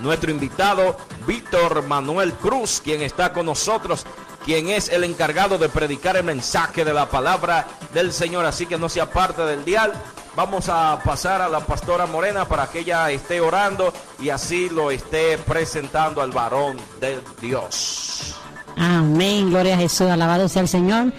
nuestro invitado Víctor Manuel Cruz, quien está con nosotros, quien es el encargado de predicar el mensaje de la palabra del Señor. Así que no sea parte del dial. Vamos a pasar a la pastora Morena para que ella esté orando y así lo esté presentando al varón de Dios. Amén, gloria a Jesús, alabado sea el Señor.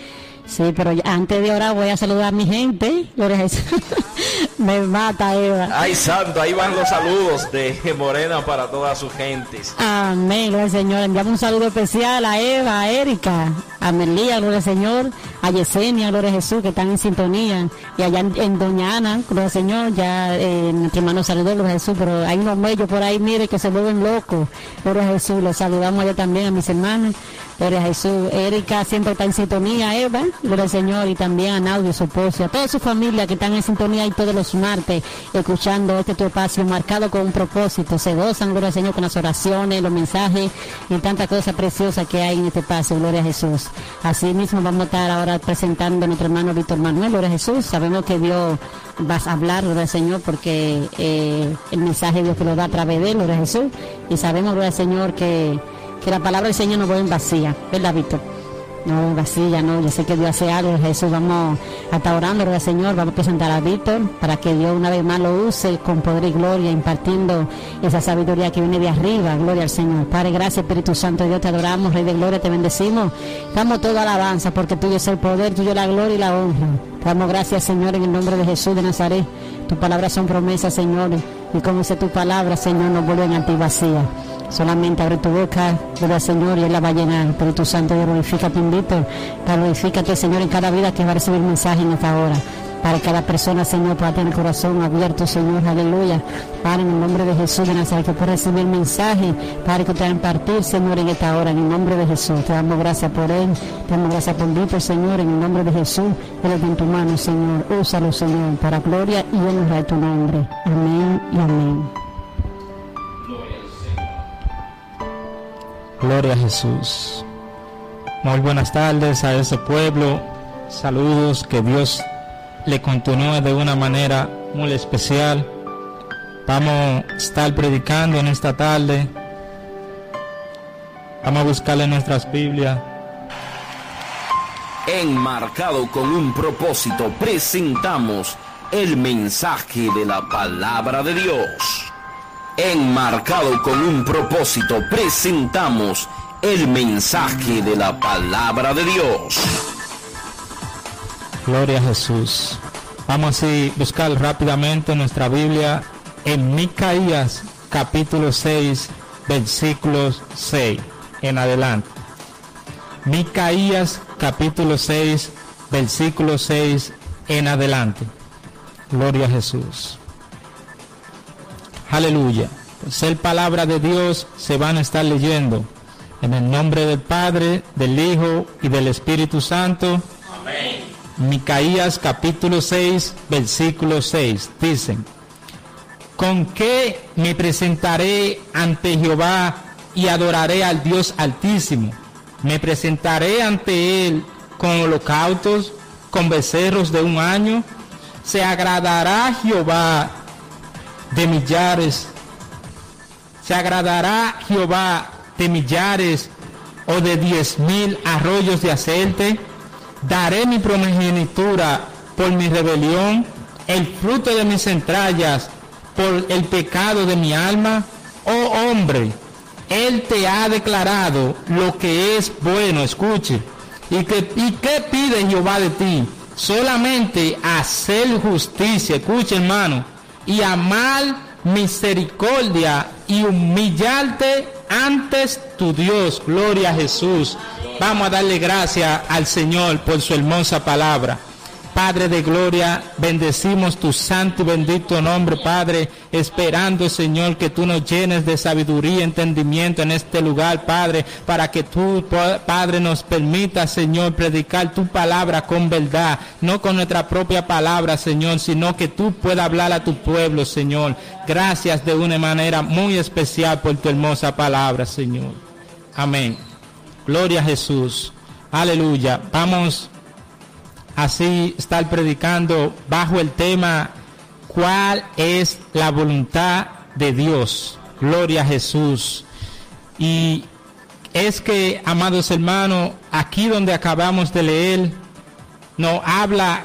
Sí, pero antes de orar voy a saludar a mi gente. Gloria a Jesús. Me mata Eva. Ay, santo, ahí van los saludos de Morena para todas sus gentes. Amén, gloria al Señor. Enviamos un saludo especial a Eva, a Erika, a Melía, gloria al Señor, a Yesenia, gloria a Jesús, que están en sintonía. Y allá en, Doña Ana, gloria al Señor, ya eh, nuestro hermano saludó, gloria a Jesús, pero hay unos medios por ahí, mire, que se vuelven locos. Gloria a Jesús, los saludamos allá también a mis hermanos. Gloria a Jesús. Erika siempre está en sintonía, Eva, gloria al Señor, y también a Naudio, su esposo, a toda su familia que están en sintonía y todos los martes, escuchando este tu espacio marcado con un propósito. Se gozan, gloria al Señor, con las oraciones, los mensajes y tantas cosas preciosas que hay en este espacio, gloria a Jesús. Así mismo vamos a estar ahora presentando a nuestro hermano Víctor Manuel, gloria a Jesús. Sabemos que Dios va a hablar, gloria al Señor, porque eh, el mensaje Dios que lo da a través de él, gloria a Jesús. Y sabemos, gloria al Señor, que que la palabra del Señor no va en vacía, ¿verdad, Víctor? No vacía, no, yo sé que Dios hace algo, Jesús, vamos a orando, ¿verdad, Señor? Vamos a presentar a Víctor para que Dios una vez más lo use con poder y gloria, impartiendo esa sabiduría que viene de arriba, gloria al Señor. Padre, gracias, Espíritu Santo, Dios, te adoramos, Rey de Gloria, te bendecimos. Damos toda alabanza porque tuyo es el poder, tuyo la gloria y la honra. damos gracias, Señor, en el nombre de Jesús de Nazaret. Tus palabras son promesas, Señor, y como dice tu palabra, Señor, no vuelven a ti vacía. Solamente abre tu boca, al Señor, y Él la va a llenar. tu Santo, glorifica, te invito. Glorifícate, Señor, en cada vida que va a recibir mensaje en esta hora. Para que cada persona, Señor, pueda tener el corazón abierto, Señor, aleluya. Para en el nombre de Jesús de Nazaret, que pueda recibir el mensaje, para que puedan partir, Señor, en esta hora, en el nombre de Jesús. Te damos gracias por Él, te damos gracias por Víctor, Señor, en el nombre de Jesús. Él en tu mano, Señor. Úsalo, Señor, para gloria y honra de tu nombre. Amén y amén. Gloria a Jesús. Muy buenas tardes a ese pueblo. Saludos, que Dios le continúe de una manera muy especial. Vamos a estar predicando en esta tarde. Vamos a buscarle en nuestras Biblias. Enmarcado con un propósito, presentamos el mensaje de la palabra de Dios enmarcado con un propósito, presentamos el mensaje de la palabra de Dios. Gloria a Jesús. Vamos a buscar rápidamente nuestra Biblia en Micaías capítulo 6, versículos 6 en adelante. Micaías capítulo 6, versículo 6 en adelante. Gloria a Jesús. Aleluya. Ser palabra de Dios se van a estar leyendo. En el nombre del Padre, del Hijo y del Espíritu Santo. Amén. Micaías capítulo 6, versículo 6. Dicen, ¿con qué me presentaré ante Jehová y adoraré al Dios altísimo? Me presentaré ante Él con holocaustos, con becerros de un año. Se agradará Jehová de millares. Se agradará Jehová de millares o de diez mil arroyos de aceite. Daré mi primogenitura por mi rebelión, el fruto de mis entrañas por el pecado de mi alma. Oh hombre, Él te ha declarado lo que es bueno, escuche. ¿Y, que, ¿Y qué pide Jehová de ti? Solamente hacer justicia, escuche hermano, y amar misericordia y humillarte antes tu Dios. Gloria a Jesús. Vamos a darle gracias al Señor por su hermosa palabra. Padre de gloria, bendecimos tu santo y bendito nombre, Padre, esperando, Señor, que tú nos llenes de sabiduría y entendimiento en este lugar, Padre, para que tú, Padre, nos permita, Señor, predicar tu palabra con verdad, no con nuestra propia palabra, Señor, sino que tú puedas hablar a tu pueblo, Señor. Gracias de una manera muy especial por tu hermosa palabra, Señor. Amén. Gloria a Jesús. Aleluya. Vamos así estar predicando bajo el tema ¿Cuál es la voluntad de Dios? Gloria a Jesús. Y es que, amados hermanos, aquí donde acabamos de leer, nos habla,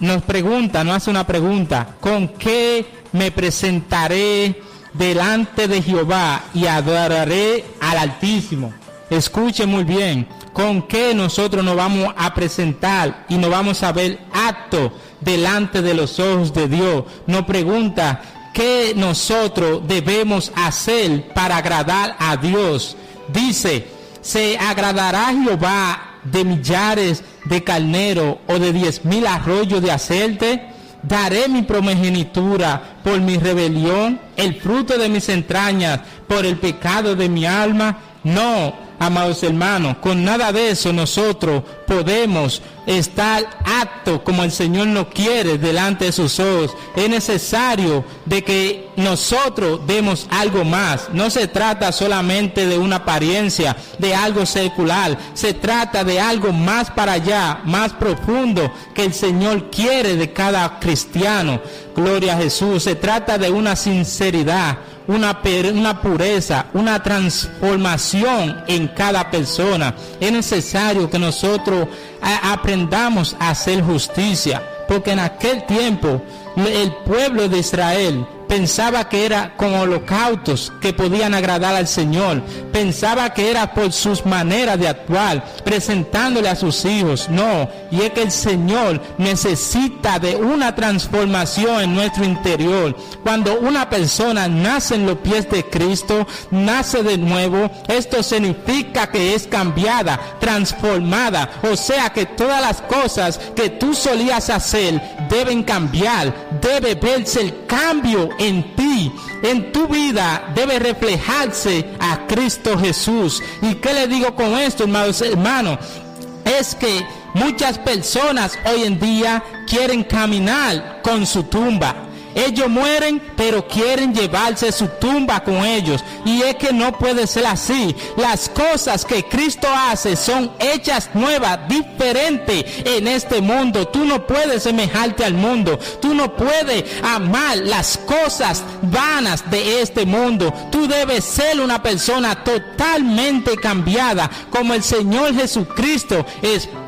nos pregunta, nos hace una pregunta, ¿con qué me presentaré delante de Jehová y adoraré al Altísimo? Escuche muy bien, ¿con qué nosotros nos vamos a presentar y nos vamos a ver acto delante de los ojos de Dios? Nos pregunta, ¿qué nosotros debemos hacer para agradar a Dios? Dice, ¿se agradará Jehová de millares de carnero o de diez mil arroyos de aceite? Daré mi promegenitura por mi rebelión, el fruto de mis entrañas por el pecado de mi alma. No, amados hermanos, con nada de eso nosotros podemos estar apto como el Señor nos quiere delante de sus ojos. Es necesario de que nosotros demos algo más. No se trata solamente de una apariencia, de algo secular. Se trata de algo más para allá, más profundo que el Señor quiere de cada cristiano. Gloria a Jesús. Se trata de una sinceridad, una, una, pureza, una transformación en cada persona. Es necesario que nosotros aprendamos a hacer justicia, porque en aquel tiempo el pueblo de Israel pensaba que era con holocaustos que podían agradar al Señor, pensaba que era por sus maneras de actuar, presentándole a sus hijos. No, y es que el Señor necesita de una transformación en nuestro interior. Cuando una persona nace en los pies de Cristo, nace de nuevo, esto significa que es cambiada, transformada. O sea que todas las cosas que tú solías hacer deben cambiar, debe verse el cambio en ti, en tu vida, debe reflejarse a Cristo Jesús. ¿Y qué le digo con esto, hermanos? Hermano, es que muchas personas hoy en día quieren caminar con su tumba ellos mueren, pero quieren llevarse su tumba con ellos. Y es que no puede ser así. Las cosas que Cristo hace son hechas nuevas, diferentes en este mundo. Tú no puedes semejarte al mundo. Tú no puedes amar las cosas vanas de este mundo. Tú debes ser una persona totalmente cambiada como el Señor Jesucristo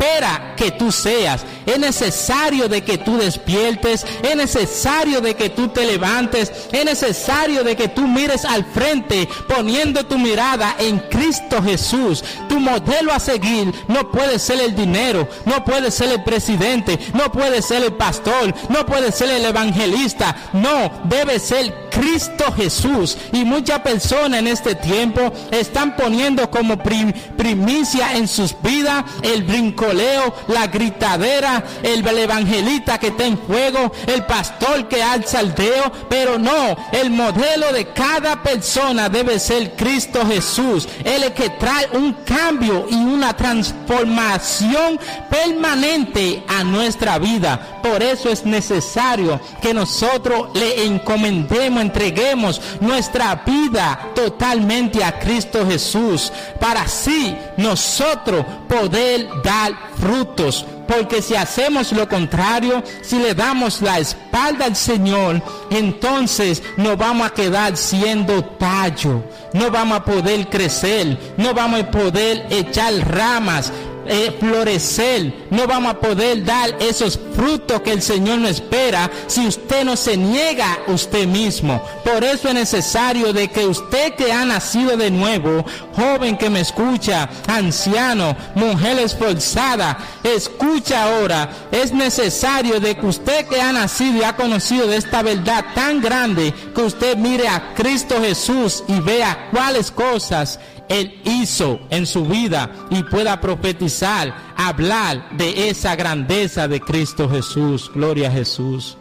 espera que tú seas. Es necesario de que tú despiertes. Es necesario de que tú te levantes, es necesario de que tú mires al frente poniendo tu mirada en Cristo Jesús. Tu modelo a seguir no puede ser el dinero, no puede ser el presidente, no puede ser el pastor, no puede ser el evangelista, no, debe ser Cristo Jesús. Y muchas personas en este tiempo están poniendo como primicia en sus vidas el brincoleo, la gritadera, el evangelista que está en fuego, el pastor que alza el dedo, pero no, el modelo de cada persona debe ser Cristo Jesús. Él es que trae un cambio y una transformación permanente a nuestra vida. Por eso es necesario que nosotros le encomendemos entreguemos nuestra vida totalmente a Cristo Jesús, para así nosotros poder dar frutos. Porque si hacemos lo contrario, si le damos la espalda al Señor, entonces nos vamos a quedar siendo tallo. No vamos a poder crecer, no vamos a poder echar ramas, eh, florecer, no vamos a poder dar esos frutos que el Señor nos espera si usted no se niega usted mismo. Por eso es necesario de que usted que ha nacido de nuevo, joven que me escucha, anciano, mujer esforzada, escucha ahora, es necesario de que usted que ha nacido y ha conocido de esta verdad tan grande, que usted mire a Cristo Jesús y vea cuáles cosas él hizo en su vida y pueda profetizar, hablar de esa grandeza de Cristo Jesús. Gloria a Jesús.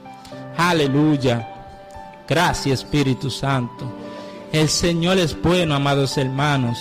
Aleluya. Gracias Espíritu Santo. El Señor es bueno, amados hermanos.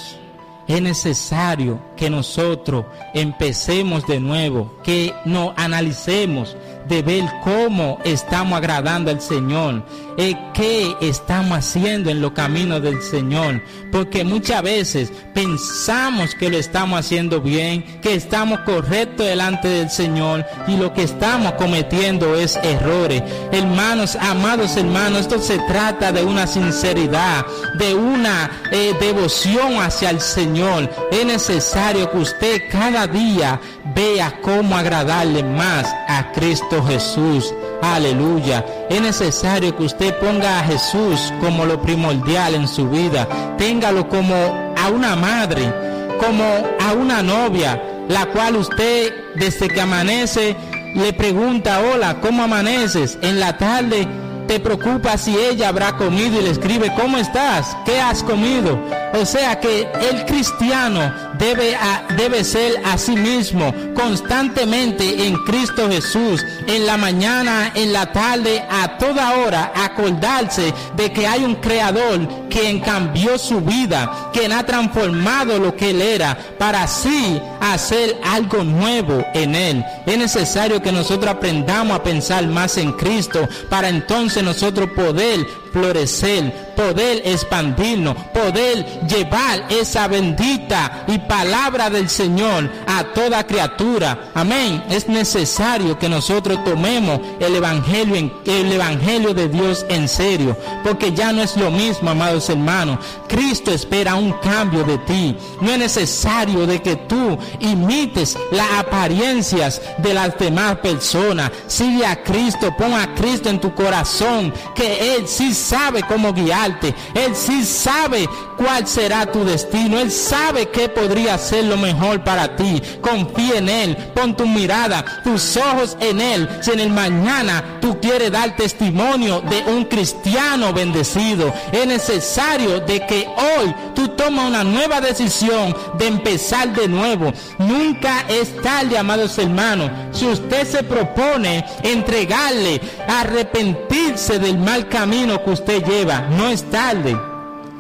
Es necesario que nosotros empecemos de nuevo, que nos analicemos de ver cómo estamos agradando al Señor, eh, qué estamos haciendo en los caminos del Señor, porque muchas veces pensamos que lo estamos haciendo bien, que estamos correctos delante del Señor y lo que estamos cometiendo es errores. Hermanos, amados hermanos, esto se trata de una sinceridad, de una eh, devoción hacia el Señor. Es necesario que usted cada día vea cómo agradarle más a Cristo Jesús. Aleluya. Es necesario que usted ponga a Jesús como lo primordial en su vida. Téngalo como a una madre, como a una novia, la cual usted desde que amanece le pregunta, hola, ¿cómo amaneces? En la tarde te preocupa si ella habrá comido y le escribe, ¿cómo estás? ¿Qué has comido? O sea que el cristiano debe, debe ser a sí mismo constantemente en Cristo Jesús, en la mañana, en la tarde, a toda hora, acordarse de que hay un creador quien cambió su vida, quien ha transformado lo que él era, para así hacer algo nuevo en él. Es necesario que nosotros aprendamos a pensar más en Cristo para entonces nosotros poder florecer, poder expandirnos, poder llevar esa bendita y palabra del Señor a toda criatura. Amén. Es necesario que nosotros tomemos el evangelio el evangelio de Dios en serio, porque ya no es lo mismo, amados hermanos. Cristo espera un cambio de ti. No es necesario de que tú imites las apariencias de las demás personas. Sigue a Cristo, pon a Cristo en tu corazón, que él sí sabe cómo guiarte. Él sí sabe cuál será tu destino. Él sabe qué podría ser lo mejor para ti. Confía en Él. Pon tu mirada, tus ojos en Él. Si en el mañana tú quieres dar testimonio de un cristiano bendecido, es necesario de que hoy tú tomes una nueva decisión de empezar de nuevo. Nunca es tarde, amados hermanos. Si usted se propone entregarle, arrepentirse del mal camino que usted lleva. No es tarde.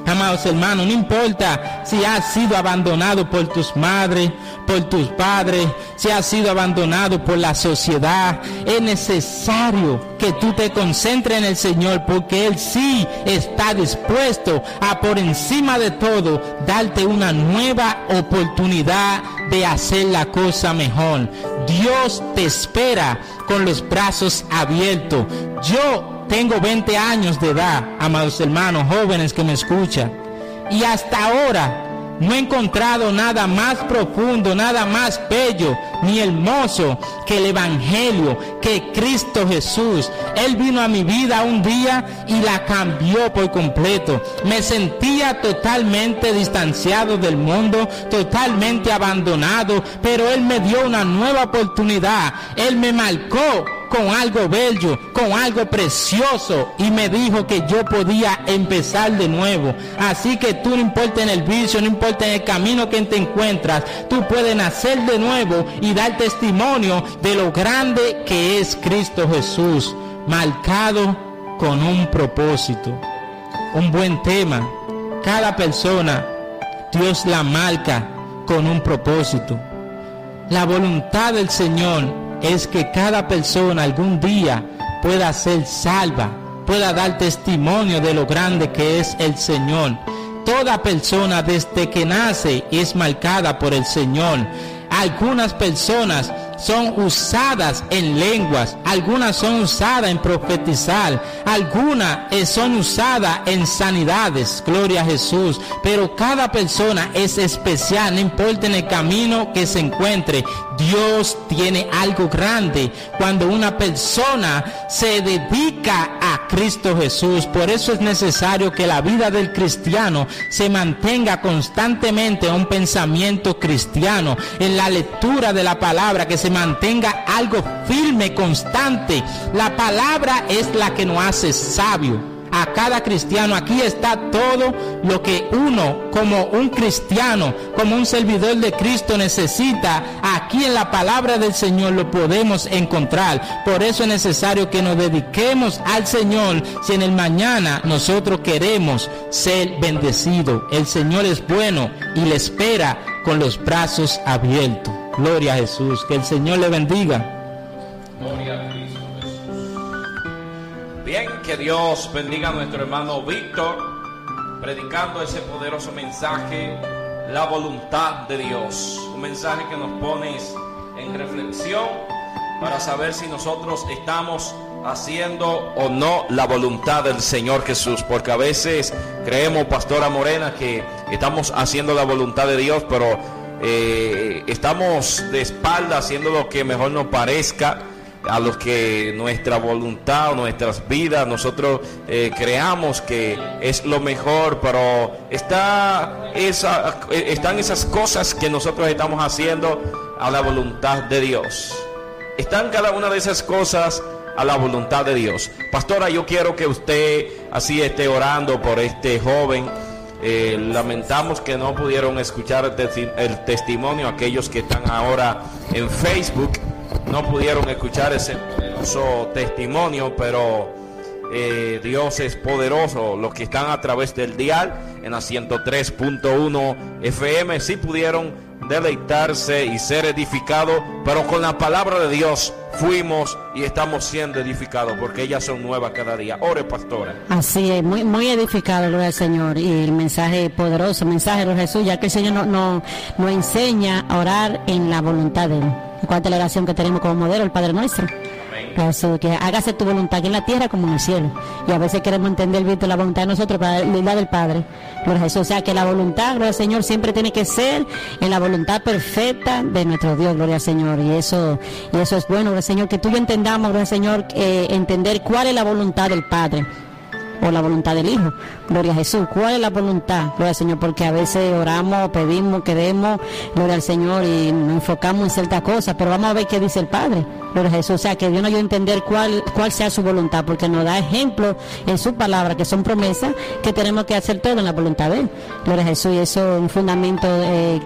Amados hermanos, no importa si has sido abandonado por tus madres, por tus padres, si has sido abandonado por la sociedad, es necesario que tú te concentres en el Señor porque Él sí está dispuesto a por encima de todo darte una nueva oportunidad de hacer la cosa mejor. Dios te espera con los brazos abiertos. Yo tengo 20 años de edad, amados hermanos, jóvenes que me escuchan. Y hasta ahora no he encontrado nada más profundo, nada más bello ni hermoso que el Evangelio, que Cristo Jesús. Él vino a mi vida un día y la cambió por completo. Me sentía totalmente distanciado del mundo, totalmente abandonado, pero Él me dio una nueva oportunidad. Él me marcó con algo bello, con algo precioso y me dijo que yo podía empezar de nuevo. Así que tú no importa en el vicio, no importa en el camino que te encuentras, tú puedes nacer de nuevo y dar testimonio de lo grande que es Cristo Jesús, marcado con un propósito. Un buen tema. Cada persona, Dios la marca con un propósito. La voluntad del Señor es que cada persona algún día pueda ser salva, pueda dar testimonio de lo grande que es el Señor. Toda persona desde que nace es marcada por el Señor. Algunas personas son usadas en lenguas, algunas son usadas en profetizar, algunas eh, son usadas en sanidades, gloria a Jesús, pero cada persona es especial, no importa en el camino que se encuentre, Dios tiene algo grande cuando una persona se dedica a Cristo Jesús. Por eso es necesario que la vida del cristiano se mantenga constantemente en un pensamiento cristiano, en la lectura de la palabra, que se mantenga algo firme, constante. La palabra es la que nos hace sabio a cada cristiano. Aquí está todo lo que uno como un cristiano, como un servidor de Cristo necesita. Aquí en la palabra del Señor lo podemos encontrar. Por eso es necesario que nos dediquemos al Señor si en el mañana nosotros queremos ser bendecidos. El Señor es bueno y le espera con los brazos abiertos. Gloria a Jesús. Que el Señor le bendiga. Gloria Cristo. que Dios bendiga a nuestro hermano Víctor, predicando ese poderoso mensaje, la voluntad de Dios. Un mensaje que nos pone en reflexión para saber si nosotros estamos haciendo o no la voluntad del Señor Jesús, porque a veces creemos, Pastora Morena, que estamos haciendo la voluntad de Dios, pero eh, estamos de espalda haciendo lo que mejor nos parezca a los que nuestra voluntad nuestras vidas nosotros eh, creamos que es lo mejor, pero está esa, están esas cosas que nosotros estamos haciendo a la voluntad de Dios. Están cada una de esas cosas a la voluntad de Dios. Pastora, yo quiero que usted así esté orando por este joven. Eh, lamentamos que no pudieron escuchar el, testimonio aquellos que están ahora en Facebook. No pudieron escuchar ese poderoso testimonio, pero eh, Dios es poderoso. Los que están a través del dial en la 103.1 FM sí pudieron deleitarse y ser edificado, pero con la palabra de Dios fuimos y estamos siendo edificados porque ellas son nuevas cada día. Ore, pastora. Así es, muy, muy edificado, gloria al Señor. Y el mensaje poderoso, mensaje de Jesús, ya que el Señor nos no, no enseña a orar en la voluntad de Él. ¿Cuál es la oración que tenemos como modelo, el Padre Nuestro? Que hágase tu voluntad aquí en la tierra como en el cielo. Y a veces queremos entender la voluntad de nosotros para la del Padre. Gloria Jesús. O sea que la voluntad, gloria al Señor, siempre tiene que ser en la voluntad perfecta de nuestro Dios, gloria al Señor. Y eso, y eso es bueno, gloria al Señor, que tú y yo entendamos, gloria al Señor, eh, entender cuál es la voluntad del Padre o la voluntad del Hijo. Gloria a Jesús. ¿Cuál es la voluntad? Gloria al Señor, porque a veces oramos, pedimos, queremos, gloria al Señor y nos enfocamos en ciertas cosas, pero vamos a ver qué dice el Padre. Jesús. O sea, que Dios nos ayude a entender cuál, cuál sea su voluntad, porque nos da ejemplo en su palabra, que son promesas, que tenemos que hacer todo en la voluntad de Él. Gloria a Jesús. Y eso es un fundamento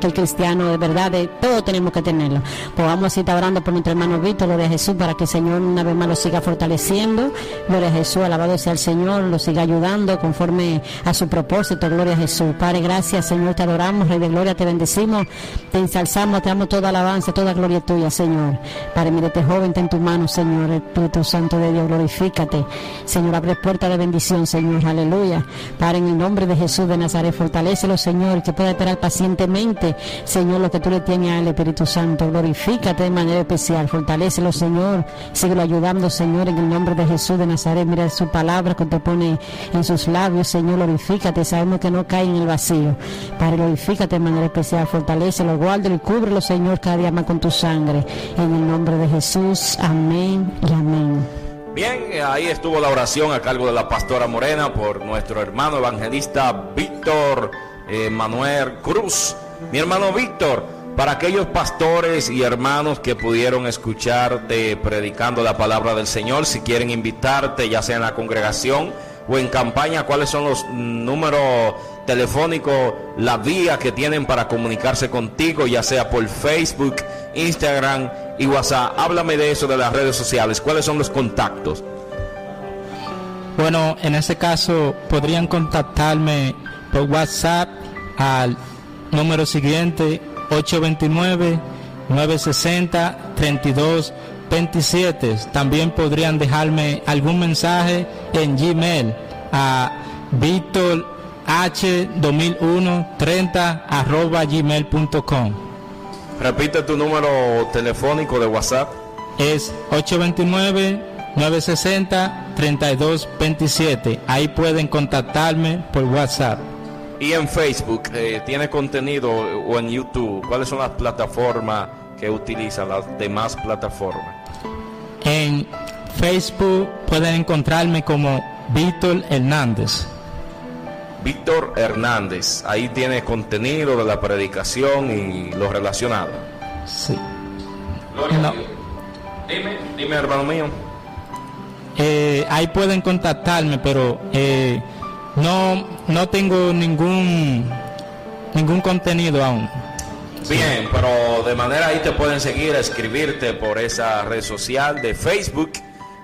que el cristiano, de verdad, todo tenemos que tenerlo. Pues vamos a estar orando por nuestro hermano Víctor, gloria a Jesús, para que el Señor una vez más lo siga fortaleciendo. Gloria a Jesús, alabado sea el Señor, lo siga ayudando conforme a su propósito. Gloria a Jesús. Padre, gracias, Señor, te adoramos, Rey de Gloria, te bendecimos, te ensalzamos, te damos toda alabanza, toda gloria tuya, Señor. Padre, mire, te joven en tu mano, Señor, Espíritu Santo de Dios, glorifícate. Señor, abre puerta de bendición, Señor, aleluya. Padre, en el nombre de Jesús de Nazaret, fortalecelo, Señor, que pueda esperar pacientemente, Señor, lo que tú le tienes al Espíritu Santo. Glorifícate de manera especial, fortalecelo, Señor. Síguelo ayudando, Señor, en el nombre de Jesús de Nazaret. Mira su palabra que te pone en sus labios, Señor, glorifícate. Sabemos que no cae en el vacío. Padre, glorifícate de manera especial, fortalecelo, guárdalo y cúbrelo, Señor, cada día más con tu sangre. En el nombre de Jesús. Amén y amén. Bien, ahí estuvo la oración a cargo de la pastora Morena por nuestro hermano evangelista Víctor eh, Manuel Cruz. Mi hermano Víctor, para aquellos pastores y hermanos que pudieron escucharte predicando la palabra del Señor, si quieren invitarte, ya sea en la congregación o en campaña, ¿cuáles son los números telefónicos, la vía que tienen para comunicarse contigo, ya sea por Facebook, Instagram y WhatsApp. Háblame de eso, de las redes sociales. ¿Cuáles son los contactos? Bueno, en ese caso podrían contactarme por WhatsApp al número siguiente 829 960 3227. También podrían dejarme algún mensaje en Gmail a Víctor H 2001 30 arroba gmail.com. Repite tu número telefónico de WhatsApp. Es 829-960-3227. Ahí pueden contactarme por WhatsApp. Y en Facebook, eh, ¿tiene contenido o en YouTube? ¿Cuáles son las plataformas que utiliza, las demás plataformas? En Facebook pueden encontrarme como Víctor Hernández. Víctor Hernández. Ahí tiene contenido de la predicación y lo relacionado. Sí. Dime, dime, hermano mío. Eh, ahí pueden contactarme, pero eh, no, no tengo ningún ningún contenido aún. Bien, pero de manera ahí te pueden seguir, escribirte por esa red social de Facebook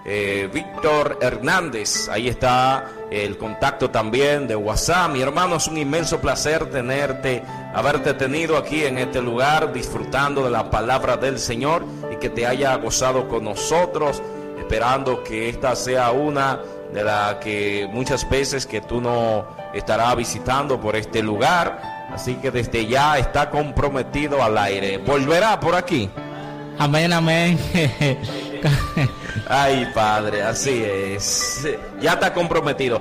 eh, Víctor Hernández. Ahí está el contacto también de WhatsApp. Mi hermano, es un inmenso placer tenerte, haberte tenido aquí en este lugar, disfrutando de la palabra del Señor y que te haya gozado con nosotros, esperando que esta sea una de la que muchas veces que tú no estarás visitando por este lugar. Así que desde ya está comprometido al aire. ¿Volverá por aquí? Amén, amén. Ay, Padre, así es. Ya está comprometido.